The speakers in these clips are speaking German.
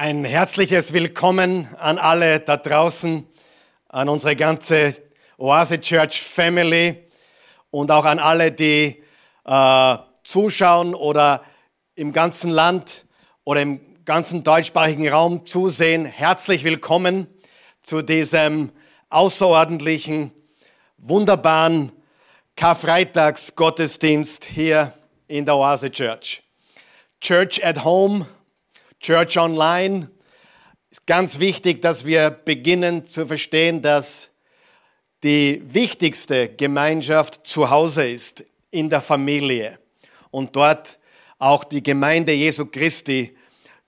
Ein herzliches Willkommen an alle da draußen, an unsere ganze Oase Church Family und auch an alle, die äh, zuschauen oder im ganzen Land oder im ganzen deutschsprachigen Raum zusehen. Herzlich willkommen zu diesem außerordentlichen, wunderbaren Karfreitags-Gottesdienst hier in der Oase Church. Church at Home Church Online ist ganz wichtig, dass wir beginnen zu verstehen, dass die wichtigste Gemeinschaft zu Hause ist, in der Familie und dort auch die Gemeinde Jesu Christi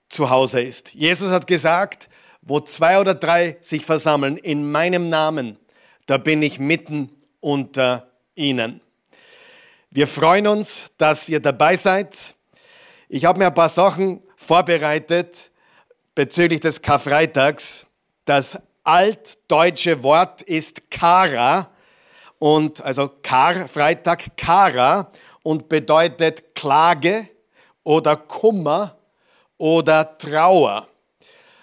zu Hause ist. Jesus hat gesagt, wo zwei oder drei sich versammeln in meinem Namen, da bin ich mitten unter ihnen. Wir freuen uns, dass ihr dabei seid. Ich habe mir ein paar Sachen vorbereitet bezüglich des Karfreitags. Das altdeutsche Wort ist Kara und also Karfreitag Kara und bedeutet Klage oder Kummer oder Trauer.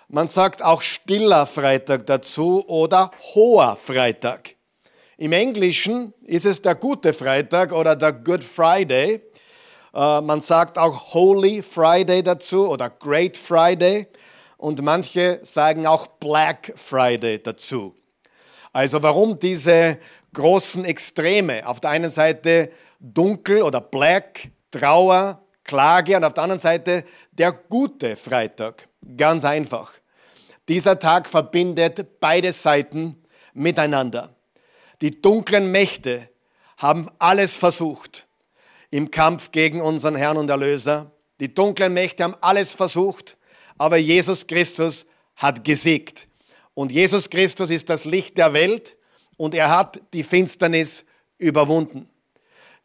Man sagt auch stiller Freitag dazu oder hoher Freitag. Im Englischen ist es der gute Freitag oder der Good Friday. Äh, man sagt auch Holy Friday dazu oder Great Friday und manche sagen auch Black Friday dazu. Also warum diese großen Extreme? Auf der einen Seite dunkel oder black, Trauer, Klage und auf der anderen Seite der gute Freitag. Ganz einfach. Dieser Tag verbindet beide Seiten miteinander. Die dunklen Mächte haben alles versucht im Kampf gegen unseren Herrn und Erlöser. Die dunklen Mächte haben alles versucht, aber Jesus Christus hat gesiegt. Und Jesus Christus ist das Licht der Welt und er hat die Finsternis überwunden.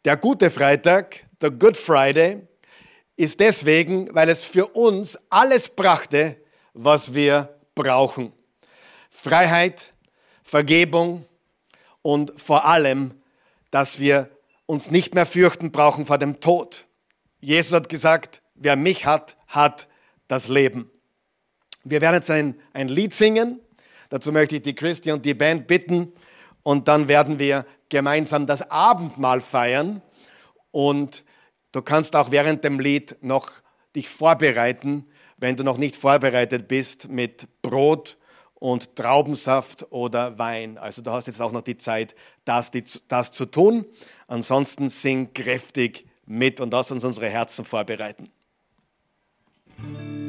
Der gute Freitag, der Good Friday, ist deswegen, weil es für uns alles brachte, was wir brauchen. Freiheit, Vergebung und vor allem, dass wir uns nicht mehr fürchten brauchen vor dem Tod. Jesus hat gesagt, wer mich hat, hat das Leben. Wir werden jetzt ein, ein Lied singen. Dazu möchte ich die Christi und die Band bitten. Und dann werden wir gemeinsam das Abendmahl feiern. Und du kannst auch während dem Lied noch dich vorbereiten, wenn du noch nicht vorbereitet bist mit Brot und Traubensaft oder Wein. Also du hast jetzt auch noch die Zeit, das, das zu tun. Ansonsten sing kräftig mit und lass uns unsere Herzen vorbereiten. Zeig's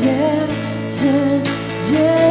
也渐天。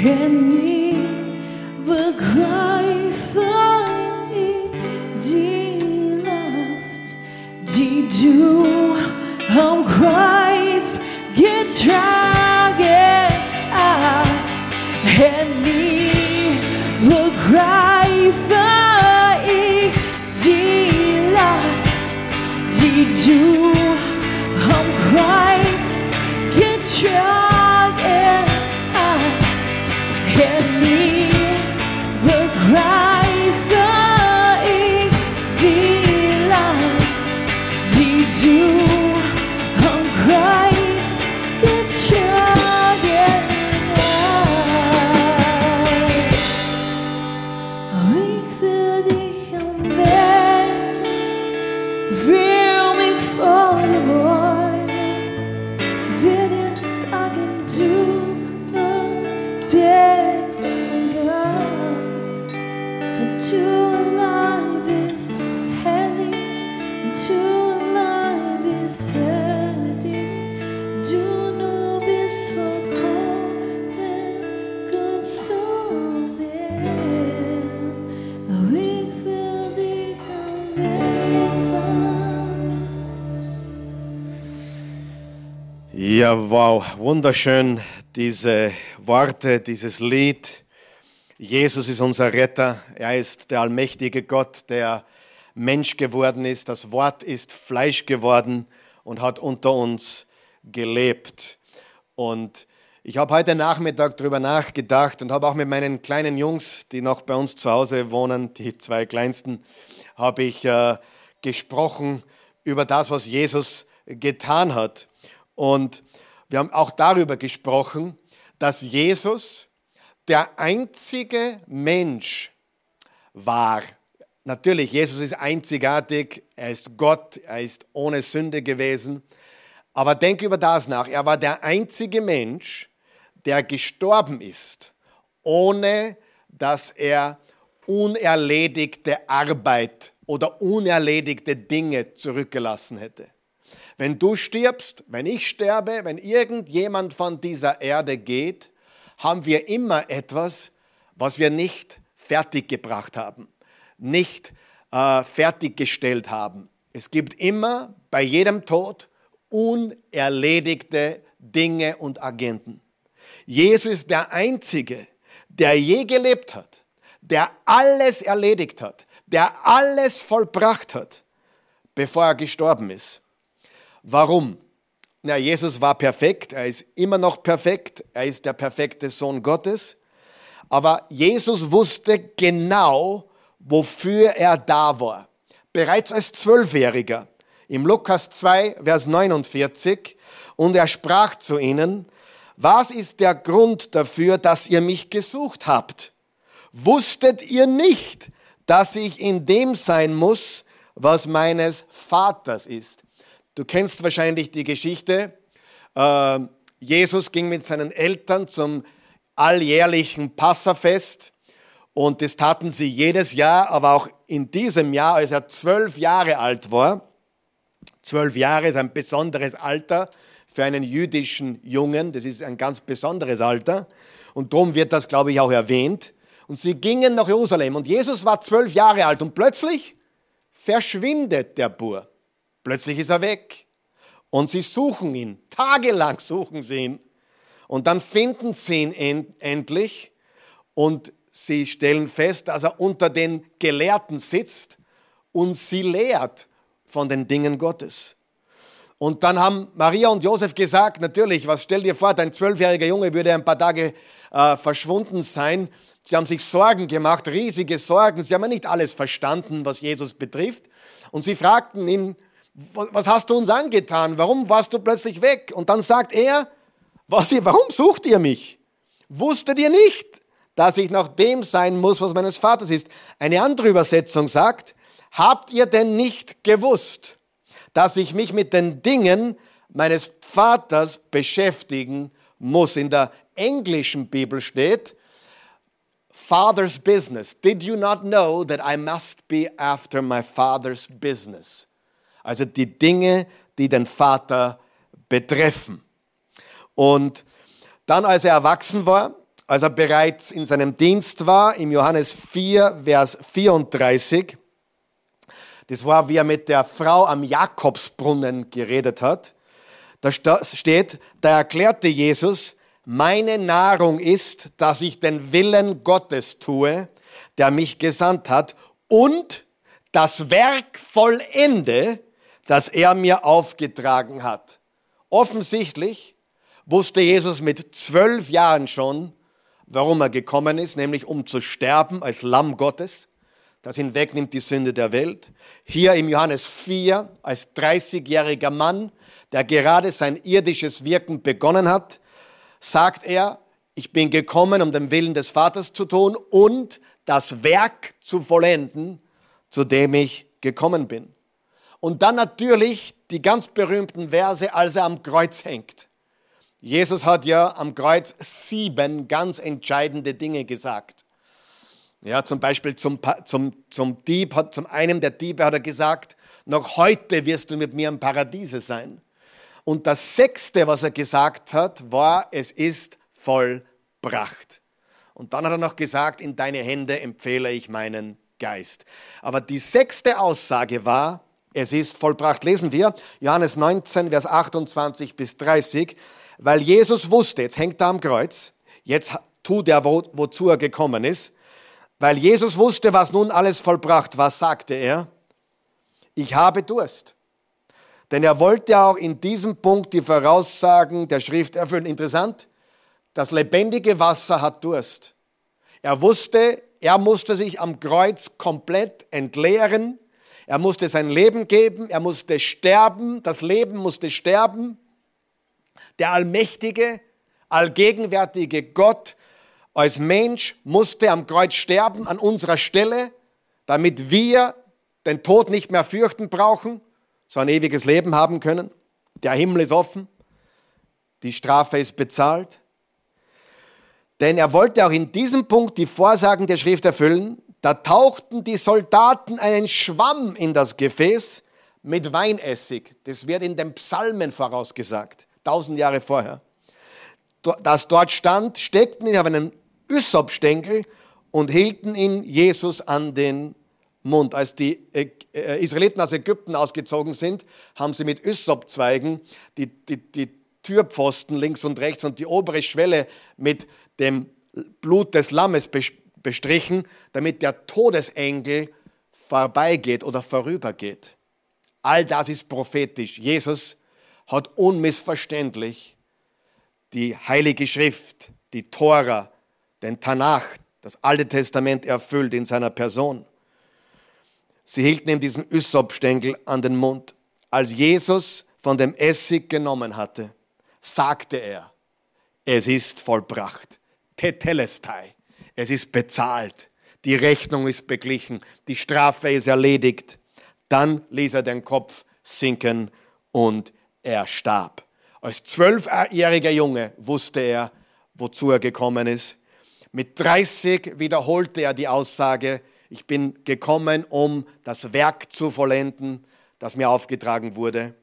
And Ja, wow, wunderschön diese Worte, dieses Lied. Jesus ist unser Retter. Er ist der allmächtige Gott, der Mensch geworden ist. Das Wort ist Fleisch geworden und hat unter uns gelebt. Und ich habe heute Nachmittag darüber nachgedacht und habe auch mit meinen kleinen Jungs, die noch bei uns zu Hause wohnen, die zwei kleinsten, habe ich äh, gesprochen über das, was Jesus getan hat. Und wir haben auch darüber gesprochen, dass Jesus der einzige Mensch war. Natürlich, Jesus ist einzigartig, er ist Gott, er ist ohne Sünde gewesen. Aber denk über das nach. Er war der einzige Mensch, der gestorben ist, ohne dass er unerledigte Arbeit oder unerledigte Dinge zurückgelassen hätte. Wenn du stirbst, wenn ich sterbe, wenn irgendjemand von dieser Erde geht, haben wir immer etwas, was wir nicht fertiggebracht haben, nicht äh, fertiggestellt haben. Es gibt immer bei jedem Tod unerledigte Dinge und Agenten. Jesus ist der Einzige, der je gelebt hat, der alles erledigt hat, der alles vollbracht hat, bevor er gestorben ist. Warum? Na, Jesus war perfekt, er ist immer noch perfekt, er ist der perfekte Sohn Gottes. Aber Jesus wusste genau, wofür er da war. Bereits als Zwölfjähriger. Im Lukas 2, Vers 49. Und er sprach zu ihnen, was ist der Grund dafür, dass ihr mich gesucht habt? Wusstet ihr nicht, dass ich in dem sein muss, was meines Vaters ist? Du kennst wahrscheinlich die Geschichte. Äh, Jesus ging mit seinen Eltern zum alljährlichen Passafest und das taten sie jedes Jahr, aber auch in diesem Jahr, als er zwölf Jahre alt war. Zwölf Jahre ist ein besonderes Alter für einen jüdischen Jungen. Das ist ein ganz besonderes Alter. Und darum wird das, glaube ich, auch erwähnt. Und sie gingen nach Jerusalem. Und Jesus war zwölf Jahre alt. Und plötzlich verschwindet der Bur. Plötzlich ist er weg. Und sie suchen ihn. Tagelang suchen sie ihn. Und dann finden sie ihn endlich. Und sie stellen fest, dass er unter den Gelehrten sitzt und sie lehrt von den Dingen Gottes. Und dann haben Maria und Josef gesagt, natürlich, was stell dir vor, dein zwölfjähriger Junge würde ein paar Tage äh, verschwunden sein. Sie haben sich Sorgen gemacht, riesige Sorgen. Sie haben ja nicht alles verstanden, was Jesus betrifft. Und sie fragten ihn, was hast du uns angetan? Warum warst du plötzlich weg? Und dann sagt er, was, warum sucht ihr mich? Wusstet ihr nicht, dass ich nach dem sein muss, was meines Vaters ist? Eine andere Übersetzung sagt, habt ihr denn nicht gewusst, dass ich mich mit den Dingen meines Vaters beschäftigen muss? In der englischen Bibel steht, Father's business. Did you not know that I must be after my father's business? Also die Dinge, die den Vater betreffen. Und dann, als er erwachsen war, als er bereits in seinem Dienst war, im Johannes 4, Vers 34, das war, wie er mit der Frau am Jakobsbrunnen geredet hat, da steht, da erklärte Jesus, meine Nahrung ist, dass ich den Willen Gottes tue, der mich gesandt hat, und das Werk vollende, das er mir aufgetragen hat. Offensichtlich wusste Jesus mit zwölf Jahren schon, warum er gekommen ist, nämlich um zu sterben als Lamm Gottes, das hinwegnimmt die Sünde der Welt. Hier im Johannes 4 als 30-jähriger Mann, der gerade sein irdisches Wirken begonnen hat, sagt er, ich bin gekommen, um den Willen des Vaters zu tun und das Werk zu vollenden, zu dem ich gekommen bin. Und dann natürlich die ganz berühmten Verse, als er am Kreuz hängt. Jesus hat ja am Kreuz sieben ganz entscheidende Dinge gesagt. Ja, zum Beispiel zum, zum, zum Dieb, zum einen der Diebe hat er gesagt, noch heute wirst du mit mir im Paradiese sein. Und das sechste, was er gesagt hat, war, es ist vollbracht. Und dann hat er noch gesagt, in deine Hände empfehle ich meinen Geist. Aber die sechste Aussage war, es ist vollbracht. Lesen wir Johannes 19, Vers 28 bis 30. weil Jesus wusste, jetzt hängt er am Kreuz, jetzt tut er, wo, wozu er gekommen ist, weil Jesus wusste, was nun alles vollbracht war, sagte er, ich habe Durst. Denn er wollte auch in diesem Punkt die Voraussagen der Schrift erfüllen. Interessant, das lebendige Wasser hat Durst. Er wusste, er musste sich am Kreuz komplett entleeren. Er musste sein Leben geben, er musste sterben, das Leben musste sterben. Der allmächtige, allgegenwärtige Gott als Mensch musste am Kreuz sterben an unserer Stelle, damit wir den Tod nicht mehr fürchten brauchen, sondern ewiges Leben haben können. Der Himmel ist offen, die Strafe ist bezahlt. Denn er wollte auch in diesem Punkt die Vorsagen der Schrift erfüllen. Da tauchten die Soldaten einen Schwamm in das Gefäß mit Weinessig. Das wird in den Psalmen vorausgesagt, tausend Jahre vorher. Das dort stand, steckten ihn auf einen Ysopstängel und hielten ihn Jesus an den Mund. Als die äh, Israeliten aus Ägypten ausgezogen sind, haben sie mit Ysopzweigen die, die, die Türpfosten links und rechts und die obere Schwelle mit dem Blut des Lammes bestrichen, damit der Todesengel vorbeigeht oder vorübergeht. All das ist prophetisch. Jesus hat unmissverständlich die Heilige Schrift, die Tora, den Tanach, das Alte Testament erfüllt in seiner Person. Sie hielten ihm diesen Ysopstängel an den Mund. Als Jesus von dem Essig genommen hatte, sagte er, es ist vollbracht. Tetelestai. Es ist bezahlt. Die Rechnung ist beglichen. Die Strafe ist erledigt. Dann ließ er den Kopf sinken und er starb. Als zwölfjähriger Junge wusste er, wozu er gekommen ist. Mit 30 wiederholte er die Aussage, ich bin gekommen, um das Werk zu vollenden, das mir aufgetragen wurde.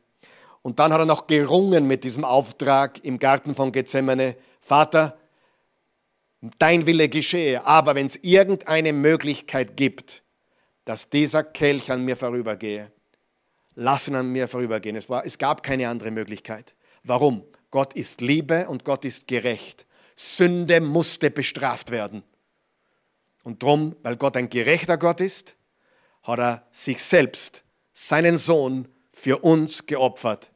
Und dann hat er noch gerungen mit diesem Auftrag im Garten von Gethsemane. Vater, dein Wille geschehe, aber wenn es irgendeine Möglichkeit gibt, dass dieser Kelch an mir vorübergehe, lass ihn an mir vorübergehen. Es, war, es gab keine andere Möglichkeit. Warum? Gott ist Liebe und Gott ist gerecht. Sünde musste bestraft werden. Und drum, weil Gott ein gerechter Gott ist, hat er sich selbst, seinen Sohn, für uns geopfert,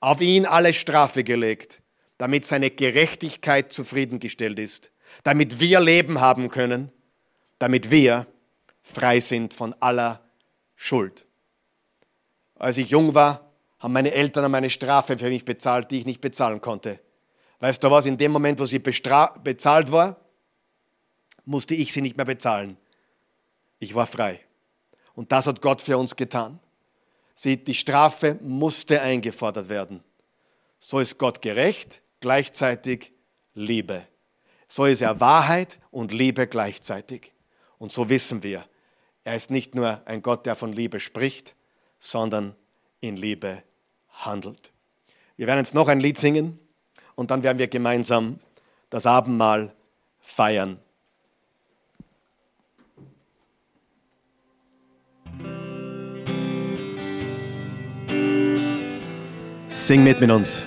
auf ihn alle Strafe gelegt, damit seine Gerechtigkeit zufriedengestellt ist, damit wir Leben haben können, damit wir frei sind von aller Schuld. Als ich jung war, haben meine Eltern meine Strafe für mich bezahlt, die ich nicht bezahlen konnte. Weißt du was, in dem Moment, wo sie bezahlt war, musste ich sie nicht mehr bezahlen. Ich war frei. Und das hat Gott für uns getan. Sie, die Strafe musste eingefordert werden. So ist Gott gerecht, gleichzeitig Liebe. So ist er Wahrheit und Liebe gleichzeitig. Und so wissen wir, er ist nicht nur ein Gott, der von Liebe spricht, sondern in Liebe handelt. Wir werden jetzt noch ein Lied singen und dann werden wir gemeinsam das Abendmahl feiern. Sing mit mit uns.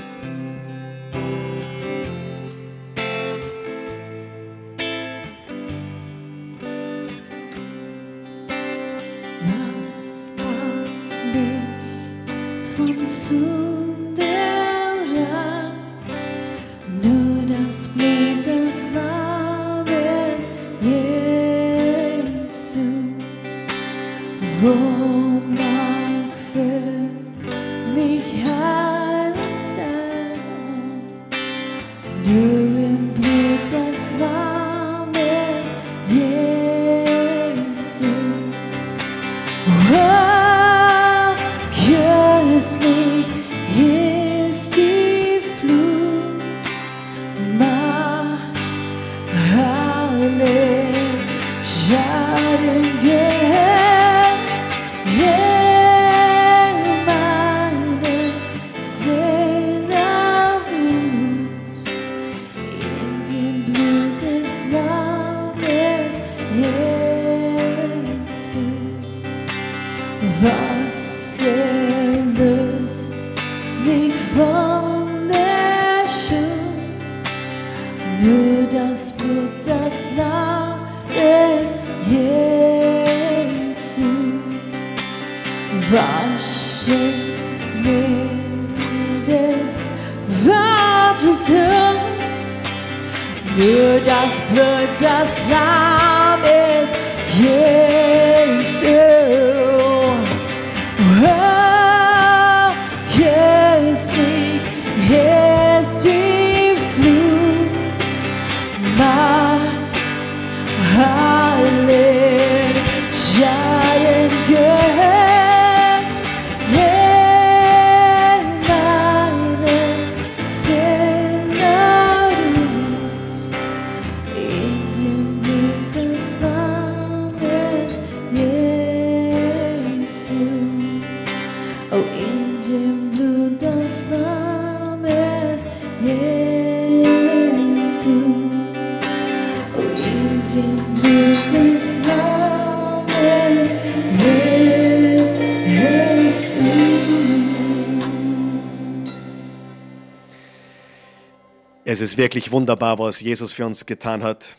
Es ist wirklich wunderbar, was Jesus für uns getan hat.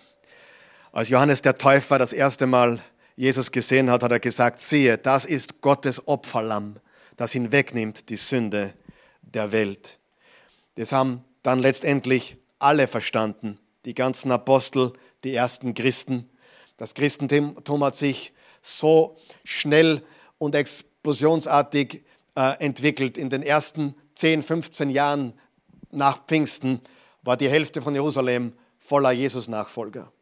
Als Johannes der Täufer das erste Mal Jesus gesehen hat, hat er gesagt, siehe, das ist Gottes Opferlamm, das hinwegnimmt die Sünde der Welt. Das haben dann letztendlich alle verstanden, die ganzen Apostel, die ersten Christen. Das Christentum hat sich so schnell und explosionsartig äh, entwickelt. In den ersten 10, 15 Jahren nach Pfingsten war die Hälfte von Jerusalem voller Jesus-Nachfolger.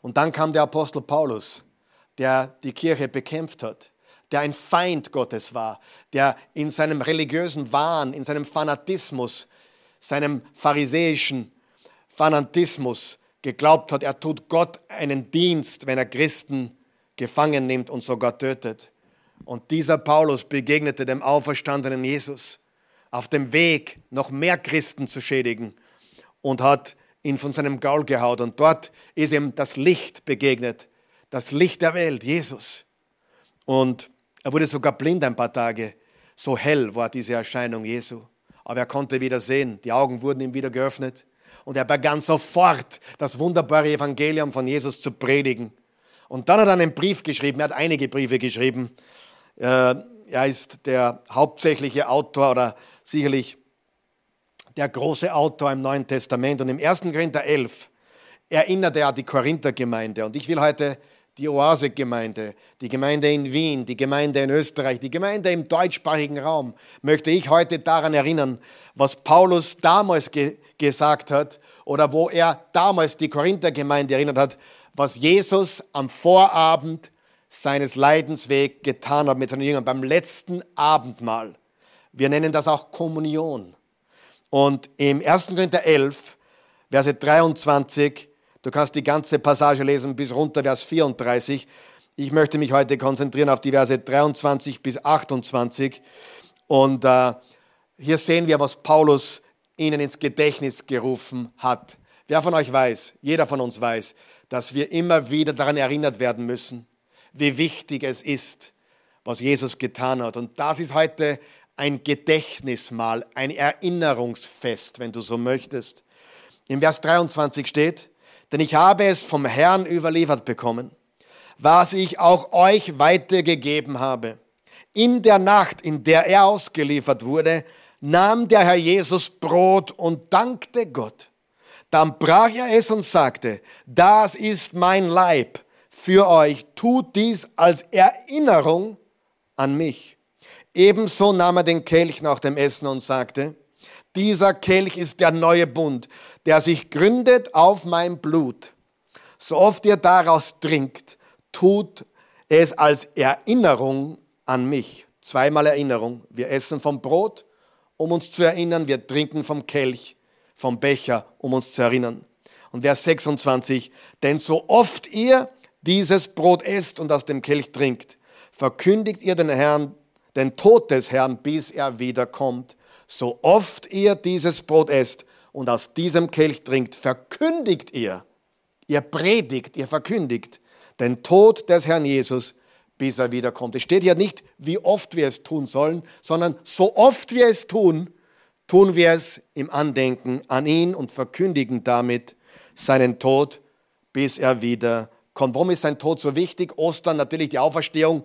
Und dann kam der Apostel Paulus, der die Kirche bekämpft hat, der ein Feind Gottes war, der in seinem religiösen Wahn, in seinem Fanatismus, seinem pharisäischen Fanatismus geglaubt hat, er tut Gott einen Dienst, wenn er Christen gefangen nimmt und sogar tötet. Und dieser Paulus begegnete dem auferstandenen Jesus auf dem Weg, noch mehr Christen zu schädigen und hat ihn von seinem Gaul gehaut. Und dort ist ihm das Licht begegnet, das Licht der Welt, Jesus. Und er wurde sogar blind ein paar Tage. So hell war diese Erscheinung Jesu. Aber er konnte wieder sehen, die Augen wurden ihm wieder geöffnet. Und er begann sofort das wunderbare Evangelium von Jesus zu predigen. Und dann hat er einen Brief geschrieben, er hat einige Briefe geschrieben. Äh, Er ist der hauptsächliche Autor oder sicherlich der große Autor im Neuen Testament. Und im 1. Korinther 11 erinnert er die Korinther-Gemeinde. Und ich will heute die Oase-Gemeinde, die Gemeinde in Wien, die Gemeinde in Österreich, die Gemeinde im deutschsprachigen Raum, möchte ich heute daran erinnern, was Paulus damals ge gesagt hat oder wo er damals die Korinther-Gemeinde erinnert hat, was Jesus am Vorabend seines Leidenswegs getan hat mit seinen Jüngern beim letzten Abendmahl. Wir nennen das auch Kommunion. Und im 1. Korinther 11, Verse 23, du kannst die ganze Passage lesen bis runter Vers 34. Ich möchte mich heute konzentrieren auf die Verse 23 bis 28. Und äh, hier sehen wir, was Paulus ihnen ins Gedächtnis gerufen hat. Wer von euch weiß, jeder von uns weiß, dass wir immer wieder daran erinnert werden müssen, wie wichtig es ist, was Jesus getan hat. Und das ist heute ein Gedächtnismal, ein Erinnerungsfest, wenn du so möchtest. Im Vers 23 steht, denn ich habe es vom Herrn überliefert bekommen, was ich auch euch weitergegeben habe. In der Nacht, in der er ausgeliefert wurde, nahm der Herr Jesus Brot und dankte Gott. Dann brach er es und sagte, das ist mein Leib für euch, tut dies als Erinnerung an mich. Ebenso nahm er den Kelch nach dem Essen und sagte, dieser Kelch ist der neue Bund, der sich gründet auf mein Blut. So oft ihr daraus trinkt, tut es als Erinnerung an mich. Zweimal Erinnerung. Wir essen vom Brot, um uns zu erinnern. Wir trinken vom Kelch, vom Becher, um uns zu erinnern. Und Vers 26, denn so oft ihr dieses Brot esst und aus dem Kelch trinkt, verkündigt ihr den Herrn, den Tod des Herrn, bis er wiederkommt. So oft ihr dieses Brot esst und aus diesem Kelch trinkt, verkündigt ihr, ihr predigt, ihr verkündigt den Tod des Herrn Jesus, bis er wiederkommt. Es steht hier nicht, wie oft wir es tun sollen, sondern so oft wir es tun, tun wir es im Andenken an ihn und verkündigen damit seinen Tod, bis er wiederkommt. Warum ist sein Tod so wichtig? Ostern, natürlich die Auferstehung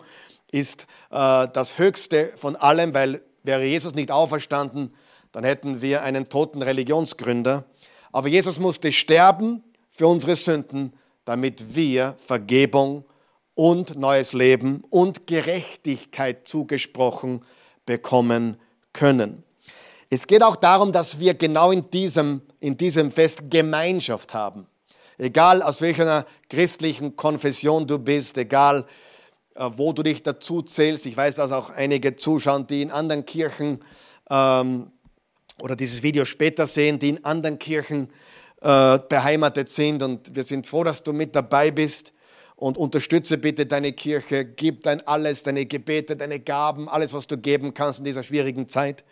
ist äh, das Höchste von allem, weil wäre Jesus nicht auferstanden, dann hätten wir einen toten Religionsgründer. Aber Jesus musste sterben für unsere Sünden, damit wir Vergebung und neues Leben und Gerechtigkeit zugesprochen bekommen können. Es geht auch darum, dass wir genau in diesem, in diesem Fest Gemeinschaft haben. Egal aus welcher christlichen Konfession du bist, egal wo du dich dazu zählst. Ich weiß, dass auch einige zuschauen, die in anderen Kirchen ähm, oder dieses Video später sehen, die in anderen Kirchen äh, beheimatet sind. Und wir sind froh, dass du mit dabei bist. Und unterstütze bitte deine Kirche, gib dein alles, deine Gebete, deine Gaben, alles, was du geben kannst in dieser schwierigen Zeit.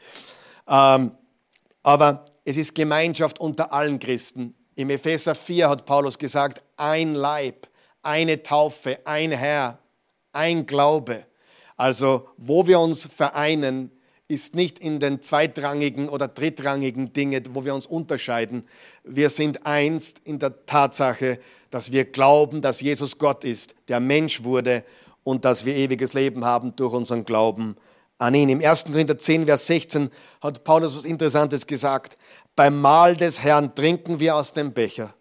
Ähm, aber es ist Gemeinschaft unter allen Christen. Im Epheser 4 hat Paulus gesagt, ein Leib, eine Taufe, ein Herr, ein Glaube. Also wo wir uns vereinen, ist nicht in den zweitrangigen oder drittrangigen Dingen, wo wir uns unterscheiden. Wir sind eins in der Tatsache, dass wir glauben, dass Jesus Gott ist, der Mensch wurde und dass wir ewiges Leben haben durch unseren Glauben an ihn. Im 1. Korinther 10, Vers 16 hat Paulus was Interessantes gesagt. Beim Mahl des Herrn trinken wir aus dem Becher,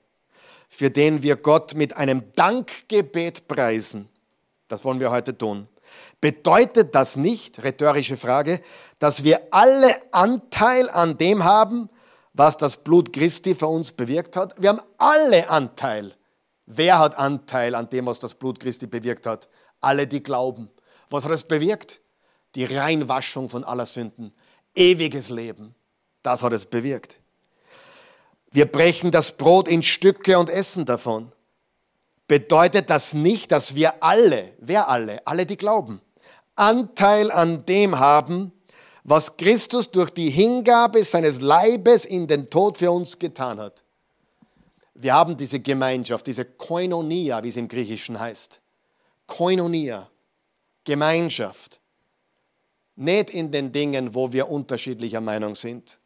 für den wir Gott mit einem Dankgebet preisen. Das wollen wir heute tun. Bedeutet das nicht, rhetorische Frage, dass wir alle Anteil an dem haben, was das Blut Christi für uns bewirkt hat? Wir haben alle Anteil. Wer hat Anteil an dem, was das Blut Christi bewirkt hat? Alle, die glauben. Was hat es bewirkt? Die Reinwaschung von aller Sünden. Ewiges Leben. Das hat es bewirkt. Wir brechen das Brot in Stücke und essen davon. Bedeutet das nicht, dass wir alle, wer alle, alle, die glauben, Anteil an dem haben, was Christus durch die Hingabe seines Leibes in den Tod für uns getan hat. Wir haben diese Gemeinschaft, diese Koinonia, wie es im Griechischen heißt. Koinonia, Gemeinschaft. Nicht in den Dingen, wo wir unterschiedlicher Meinung sind.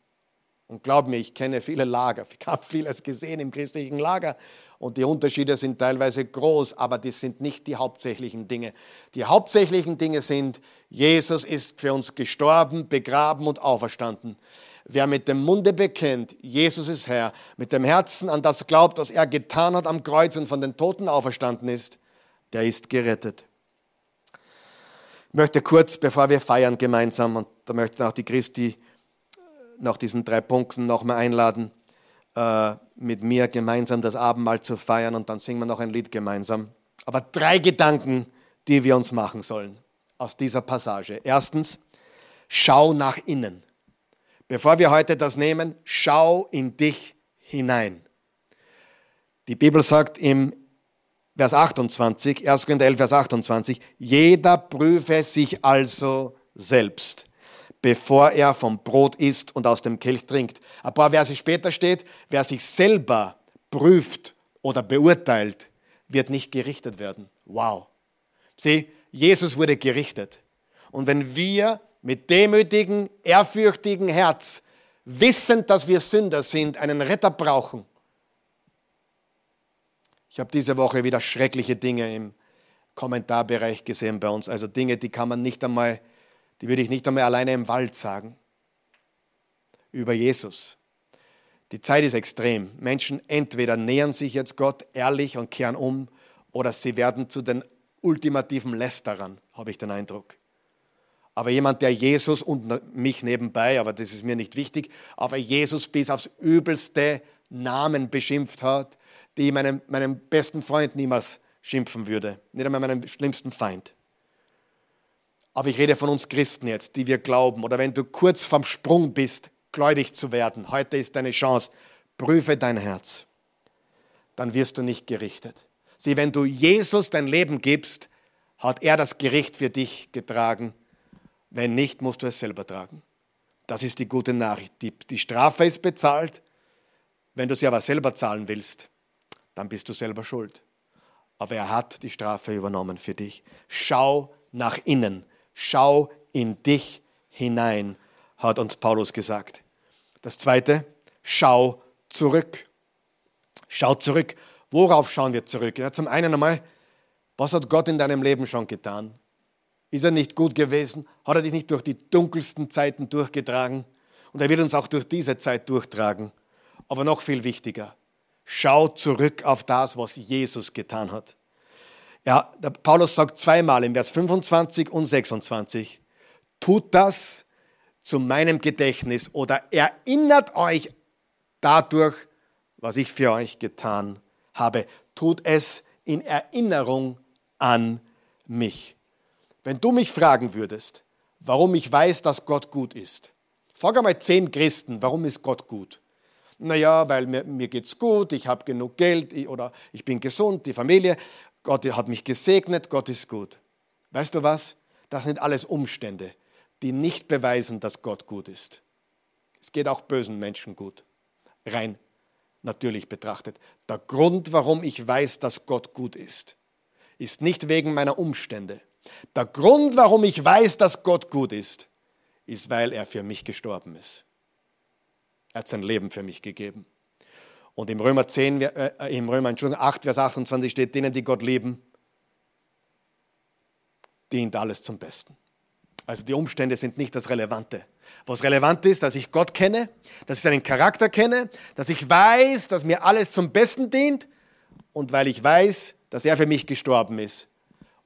Und glaub mir, ich kenne viele Lager, ich habe vieles gesehen im christlichen Lager und die Unterschiede sind teilweise groß, aber das sind nicht die hauptsächlichen Dinge. Die hauptsächlichen Dinge sind, Jesus ist für uns gestorben, begraben und auferstanden. Wer mit dem Munde bekennt, Jesus ist Herr, mit dem Herzen an das glaubt, was er getan hat am Kreuz und von den Toten auferstanden ist, der ist gerettet. Ich möchte kurz, bevor wir feiern gemeinsam, und da möchte auch die Christi nach diesen drei Punkten nochmal einladen, äh, mit mir gemeinsam das Abendmahl zu feiern und dann singen wir noch ein Lied gemeinsam. Aber drei Gedanken, die wir uns machen sollen aus dieser Passage. Erstens, schau nach innen. Bevor wir heute das nehmen, schau in dich hinein. Die Bibel sagt im Vers 28, 1. Korinther 11, Vers 28, jeder prüfe sich also selbst bevor er vom Brot isst und aus dem Kelch trinkt. Ein paar Verse später steht, wer sich selber prüft oder beurteilt, wird nicht gerichtet werden. Wow. Sieh, Jesus wurde gerichtet. Und wenn wir mit demütigen, ehrfürchtigen Herz, wissend, dass wir Sünder sind, einen Retter brauchen. Ich habe diese Woche wieder schreckliche Dinge im Kommentarbereich gesehen bei uns. Also Dinge, die kann man nicht einmal die würde ich nicht einmal alleine im Wald sagen. Über Jesus. Die Zeit ist extrem. Menschen entweder nähern sich jetzt Gott ehrlich und kehren um oder sie werden zu den ultimativen Lästerern, habe ich den Eindruck. Aber jemand, der Jesus und mich nebenbei, aber das ist mir nicht wichtig, aber Jesus bis aufs übelste Namen beschimpft hat, die meinem, meinem besten Freund niemals schimpfen würde, nicht einmal meinem schlimmsten Feind. Aber ich rede von uns Christen jetzt, die wir glauben. Oder wenn du kurz vorm Sprung bist, gläubig zu werden. Heute ist deine Chance. Prüfe dein Herz. Dann wirst du nicht gerichtet. Sieh, wenn du Jesus dein Leben gibst, hat er das Gericht für dich getragen. Wenn nicht, musst du es selber tragen. Das ist die gute Nachricht. Die, die Strafe ist bezahlt. Wenn du sie aber selber zahlen willst, dann bist du selber schuld. Aber er hat die Strafe übernommen für dich. Schau nach innen Schau in dich hinein, hat uns Paulus gesagt. Das zweite, schau zurück. Schau zurück. Worauf schauen wir zurück? Ja, zum einen einmal, was hat Gott in deinem Leben schon getan? Ist er nicht gut gewesen? Hat er dich nicht durch die dunkelsten Zeiten durchgetragen? Und er wird uns auch durch diese Zeit durchtragen. Aber noch viel wichtiger, schau zurück auf das, was Jesus getan hat. Ja, der Paulus sagt zweimal im Vers 25 und 26, tut das zu meinem Gedächtnis oder erinnert euch dadurch, was ich für euch getan habe. Tut es in Erinnerung an mich. Wenn du mich fragen würdest, warum ich weiß, dass Gott gut ist, frag einmal zehn Christen, warum ist Gott gut? Naja, weil mir, mir geht's gut, ich habe genug Geld ich, oder ich bin gesund, die Familie, Gott hat mich gesegnet, Gott ist gut. Weißt du was? Das sind alles Umstände, die nicht beweisen, dass Gott gut ist. Es geht auch bösen Menschen gut, rein natürlich betrachtet. Der Grund, warum ich weiß, dass Gott gut ist, ist nicht wegen meiner Umstände. Der Grund, warum ich weiß, dass Gott gut ist, ist, weil er für mich gestorben ist. Er hat sein Leben für mich gegeben. Und im Römer 10, äh, im Römer Entschuldigung, 8, Vers 28 steht, denen, die Gott lieben, dient alles zum Besten. Also die Umstände sind nicht das Relevante. Was relevant ist, dass ich Gott kenne, dass ich seinen Charakter kenne, dass ich weiß, dass mir alles zum Besten dient und weil ich weiß, dass er für mich gestorben ist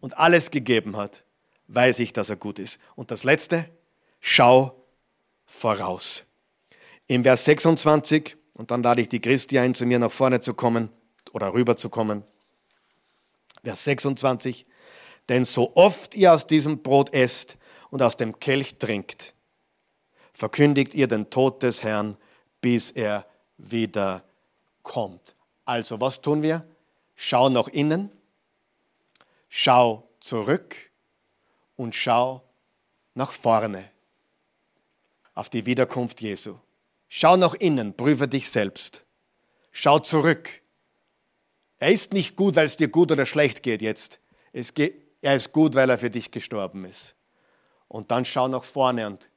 und alles gegeben hat, weiß ich, dass er gut ist. Und das Letzte, schau voraus. Im Vers 26, und dann lade ich die Christi ein, zu mir nach vorne zu kommen oder rüber zu kommen. Vers 26, denn so oft ihr aus diesem Brot esst und aus dem Kelch trinkt, verkündigt ihr den Tod des Herrn, bis er wieder kommt. Also, was tun wir? Schau nach innen, schau zurück und schau nach vorne auf die Wiederkunft Jesu. Schau nach innen, prüfe dich selbst. Schau zurück. Er ist nicht gut, weil es dir gut oder schlecht geht jetzt. Geht, er ist gut, weil er für dich gestorben ist. Und dann schau nach vorne und,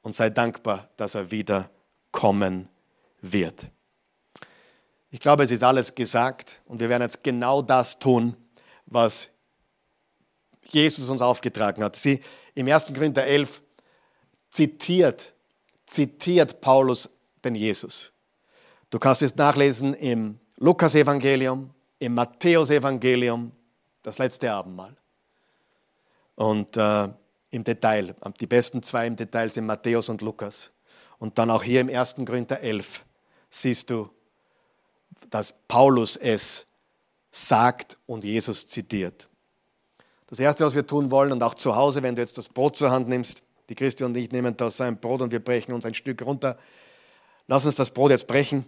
und sei dankbar, dass er wieder kommen wird. Ich glaube, es ist alles gesagt und wir werden jetzt genau das tun, was Jesus uns aufgetragen hat. Sie im 1. Korinther 11 zitiert, zitiert Paulus den Jesus. Du kannst es nachlesen im Lukas-Evangelium, im Matthäus-Evangelium, das letzte Abendmahl. Und äh, im Detail, die besten zwei im Detail sind Matthäus und Lukas. Und dann auch hier im 1. Korinther 11 siehst du, dass Paulus es sagt und Jesus zitiert. Das Erste, was wir tun wollen, und auch zu Hause, wenn du jetzt das Brot zur Hand nimmst, die Christi und ich nehmen da sein Brot und wir brechen uns ein Stück runter. Lass uns das Brot jetzt brechen.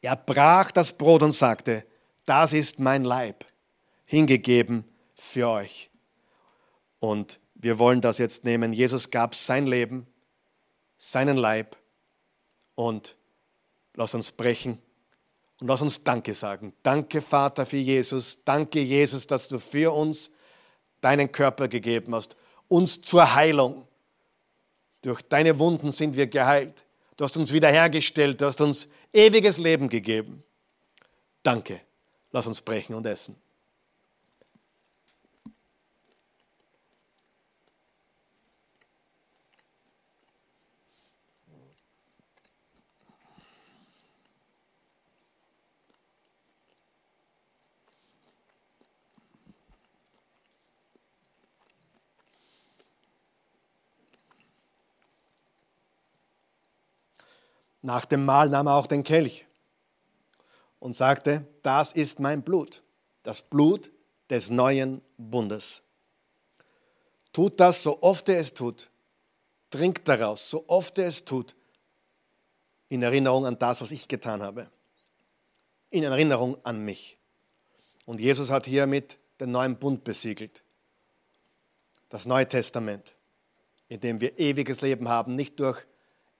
Er brach das Brot und sagte, das ist mein Leib, hingegeben für euch. Und wir wollen das jetzt nehmen. Jesus gab sein Leben, seinen Leib und lass uns brechen und lass uns Danke sagen. Danke, Vater, für Jesus. Danke, Jesus, dass du für uns deinen Körper gegeben hast, uns zur Heilung. Durch deine Wunden sind wir geheilt. Du hast uns wiederhergestellt, du hast uns ewiges Leben gegeben. Danke. Lass uns brechen und essen. Nach dem Mahl nahm er auch den Kelch und sagte, das ist mein Blut, das Blut des neuen Bundes. Tut das, so oft er es tut. Trinkt daraus, so oft er es tut, in Erinnerung an das, was ich getan habe. In Erinnerung an mich. Und Jesus hat hiermit den neuen Bund besiegelt. Das Neue Testament, in dem wir ewiges Leben haben, nicht durch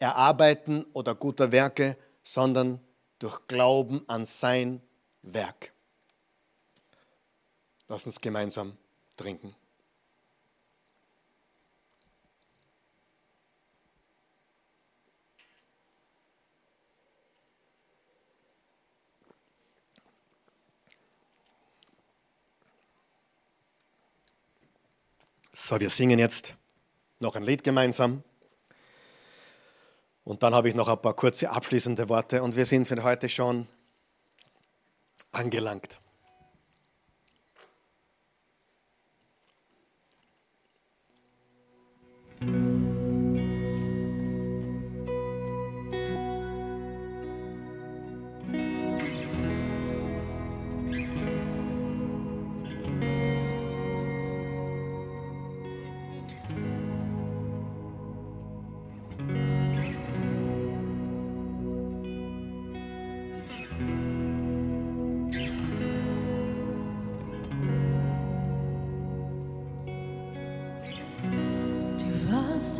Erarbeiten oder guter Werke, sondern durch Glauben an sein Werk. Lass uns gemeinsam trinken. So, wir singen jetzt noch ein Lied gemeinsam. Und dann habe ich noch ein paar kurze abschließende Worte und wir sind für heute schon angelangt.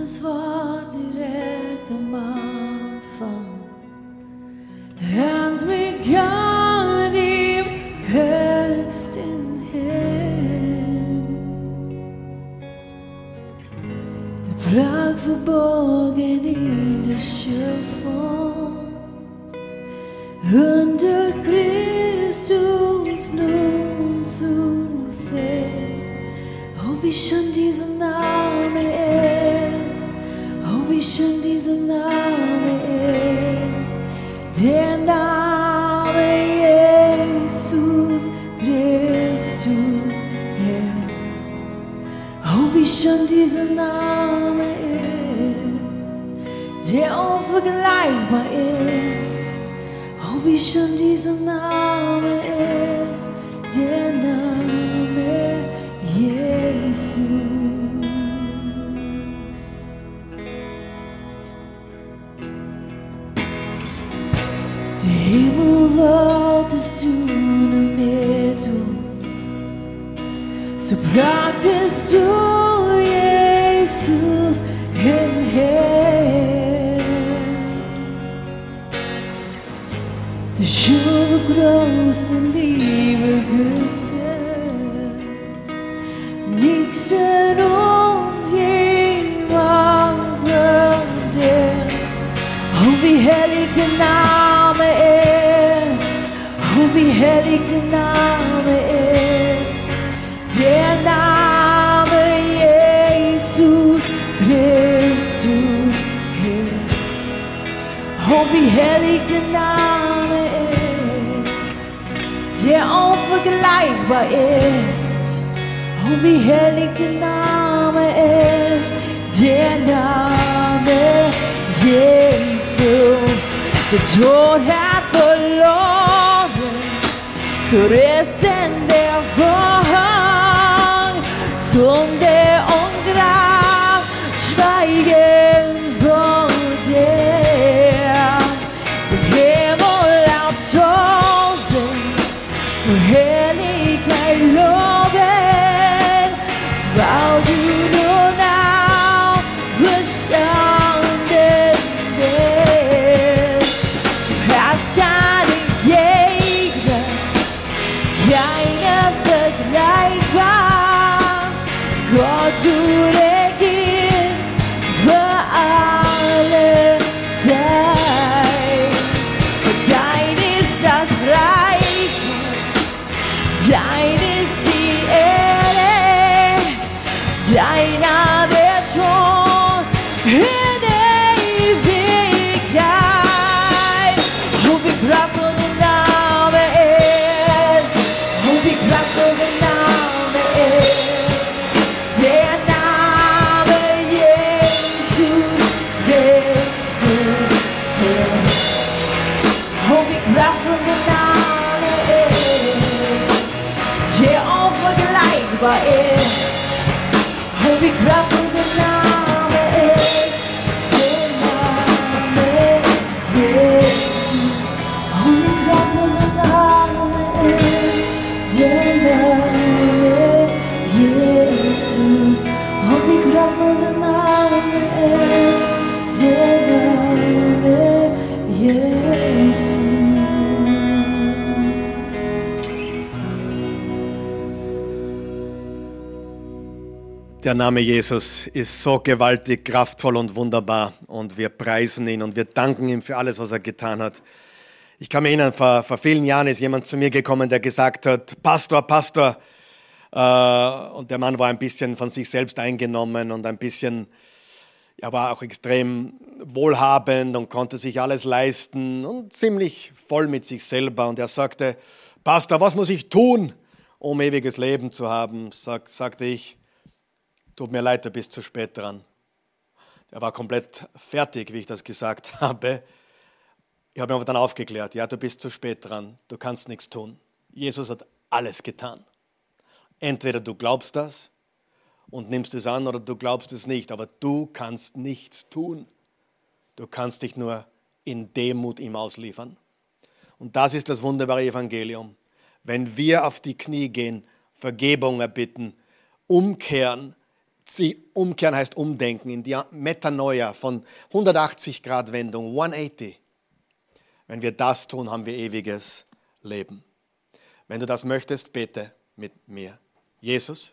voz direita mão. Der Name Jesus ist so gewaltig, kraftvoll und wunderbar und wir preisen ihn und wir danken ihm für alles, was er getan hat. Ich kann mir erinnern, vor, vor vielen Jahren ist jemand zu mir gekommen, der gesagt hat, Pastor, Pastor. Äh, und der Mann war ein bisschen von sich selbst eingenommen und ein bisschen, er war auch extrem wohlhabend und konnte sich alles leisten und ziemlich voll mit sich selber. Und er sagte, Pastor, was muss ich tun, um ewiges Leben zu haben? Sag, sagte ich, tut mir leid, du bist zu spät dran. Er war komplett fertig, wie ich das gesagt habe. Ich habe ihn aber dann aufgeklärt, ja, du bist zu spät dran, du kannst nichts tun. Jesus hat alles getan. Entweder du glaubst das und nimmst es an oder du glaubst es nicht, aber du kannst nichts tun. Du kannst dich nur in Demut ihm ausliefern. Und das ist das wunderbare Evangelium. Wenn wir auf die Knie gehen, Vergebung erbitten, umkehren, sie umkehren heißt umdenken, in die Metanoia von 180 Grad Wendung, 180. Wenn wir das tun, haben wir ewiges Leben. Wenn du das möchtest, bete mit mir. Jesus,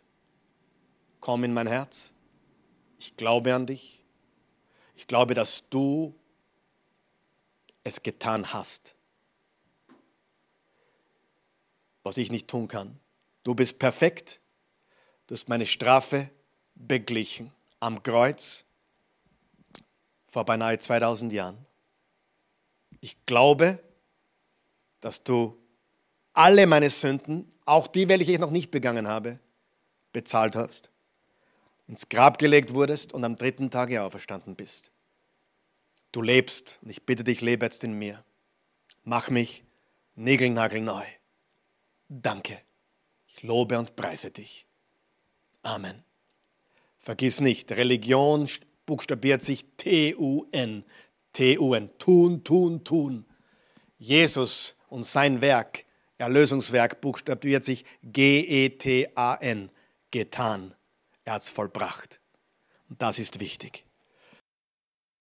komm in mein Herz. Ich glaube an dich. Ich glaube, dass du es getan hast, was ich nicht tun kann. Du bist perfekt. Du hast meine Strafe beglichen am Kreuz vor beinahe 2000 Jahren. Ich glaube, dass du alle meine Sünden, auch die, welche ich noch nicht begangen habe, bezahlt hast, ins Grab gelegt wurdest und am dritten Tage auferstanden bist. Du lebst und ich bitte dich, lebe jetzt in mir. Mach mich niegelnagelneu. Danke. Ich lobe und preise dich. Amen. Vergiss nicht, Religion buchstabiert sich T-U-N. T-U-N. Tun, tun, tun. Jesus und sein Werk Erlösungswerk buchstabiert sich G-E-T-A-N, getan. Er hat es vollbracht. Und das ist wichtig.